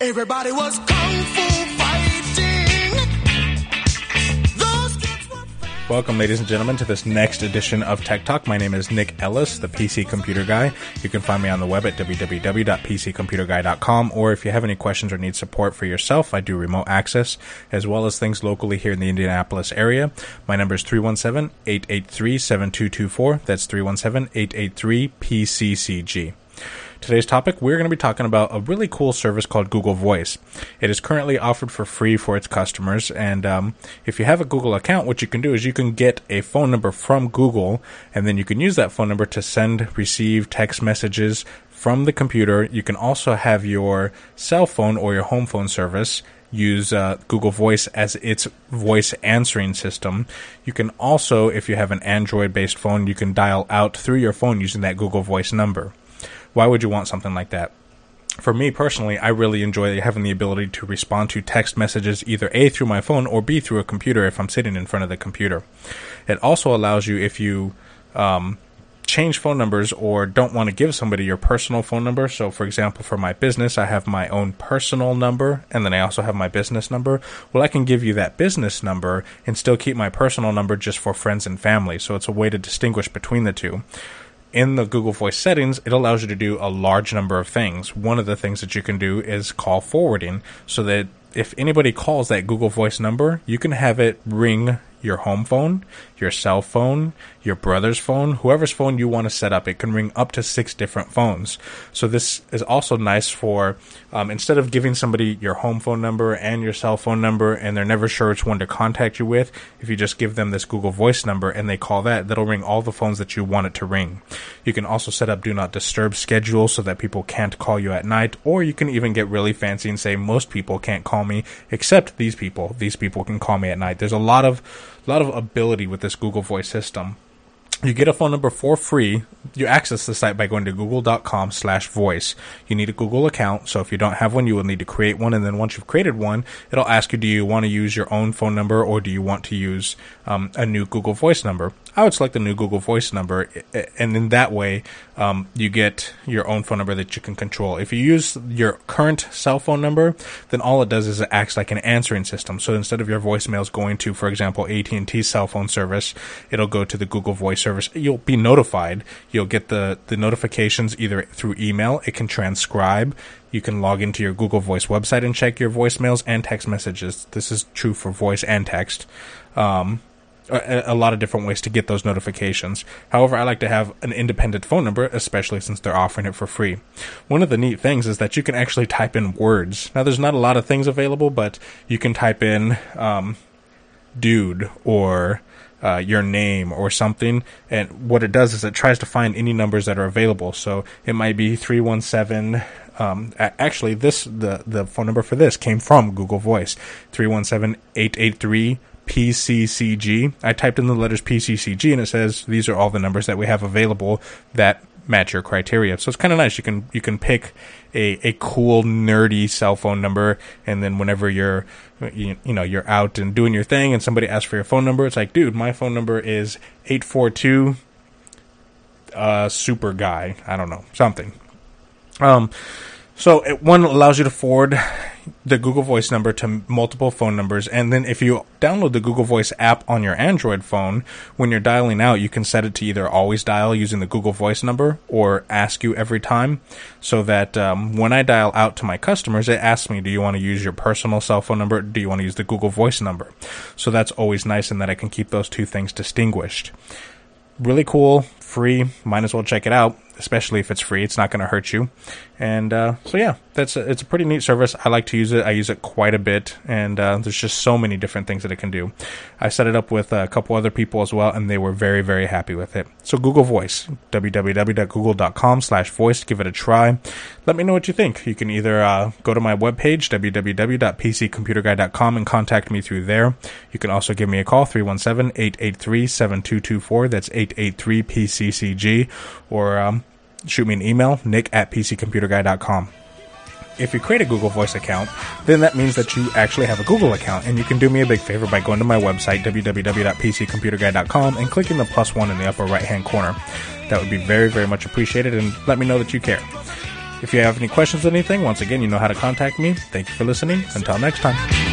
Everybody was kung fu fighting. Welcome, ladies and gentlemen, to this next edition of Tech Talk. My name is Nick Ellis, the PC Computer Guy. You can find me on the web at www.pccomputerguy.com, or if you have any questions or need support for yourself, I do remote access, as well as things locally here in the Indianapolis area. My number is 317-883-7224. That's 317-883-PCCG. Today's topic, we're going to be talking about a really cool service called Google Voice. It is currently offered for free for its customers, and um, if you have a Google account, what you can do is you can get a phone number from Google, and then you can use that phone number to send, receive text messages from the computer. You can also have your cell phone or your home phone service use uh, Google Voice as its voice answering system. You can also, if you have an Android based phone, you can dial out through your phone using that Google Voice number. Why would you want something like that? For me personally, I really enjoy having the ability to respond to text messages either A through my phone or B through a computer if I'm sitting in front of the computer. It also allows you, if you um, change phone numbers or don't want to give somebody your personal phone number. So, for example, for my business, I have my own personal number and then I also have my business number. Well, I can give you that business number and still keep my personal number just for friends and family. So, it's a way to distinguish between the two. In the Google Voice settings, it allows you to do a large number of things. One of the things that you can do is call forwarding so that if anybody calls that Google Voice number, you can have it ring your home phone, your cell phone, your brother's phone, whoever's phone you want to set up. It can ring up to six different phones. So this is also nice for um, instead of giving somebody your home phone number and your cell phone number, and they're never sure which one to contact you with. If you just give them this Google Voice number and they call that, that'll ring all the phones that you want it to ring. You can also set up Do Not Disturb schedule so that people can't call you at night, or you can even get really fancy and say most people can't call me except these people. These people can call me at night. There's a lot of lot of ability with this Google Voice system. You get a phone number for free. You access the site by going to google.com slash voice. You need a Google account, so if you don't have one, you will need to create one, and then once you've created one, it'll ask you, do you want to use your own phone number or do you want to use um, a new Google Voice number? I would select the new Google Voice number, and in that way, um, you get your own phone number that you can control. If you use your current cell phone number, then all it does is it acts like an answering system. So instead of your voicemails going to, for example, AT&T cell phone service, it'll go to the Google Voice service. You'll be notified. You'll get the, the notifications either through email. It can transcribe. You can log into your Google Voice website and check your voicemails and text messages. This is true for voice and text. Um, a, lot of different ways to get those notifications. However, I like to have an independent phone number, especially since they're offering it for free. One of the neat things is that you can actually type in words. Now, there's not a lot of things available, but you can type in um, dude or uh, your name or something. And what it does is it tries to find any numbers that are available. So it might be 317. Um, actually, this the the phone number for this came from Google Voice, 317-883 PCCG. I typed in the letters PCCG and it says these are all the numbers that we have available that match your criteria. So it's kind of nice. You can you can pick a, a cool nerdy cell phone number, and then whenever you're you, you know you're out and doing your thing, and somebody asks for your phone number, it's like, dude, my phone number is eight four two. Uh, super guy. I don't know something. Um, so it, one allows you to forward the Google Voice number to multiple phone numbers, and then if you download the Google Voice app on your Android phone, when you're dialing out, you can set it to either always dial using the Google Voice number or ask you every time, so that um, when I dial out to my customers, it asks me, "Do you want to use your personal cell phone number? Do you want to use the Google Voice number?" So that's always nice, in that I can keep those two things distinguished. Really cool, free. Might as well check it out especially if it's free. It's not going to hurt you. And uh, so yeah, that's a, it's a pretty neat service. I like to use it. I use it quite a bit, and uh, there's just so many different things that it can do. I set it up with a couple other people as well, and they were very very happy with it. So Google Voice, www.google.com/voice. Give it a try. Let me know what you think. You can either uh, go to my webpage www.pccomputerguy.com and contact me through there. You can also give me a call 317-883-7224. That's 883 PCCG, or um, shoot me an email, nick at pccomputerguy.com. If you create a Google Voice account, then that means that you actually have a Google account, and you can do me a big favor by going to my website, www.pccomputerguy.com, and clicking the plus one in the upper right hand corner. That would be very, very much appreciated, and let me know that you care. If you have any questions or anything, once again, you know how to contact me. Thank you for listening. Until next time.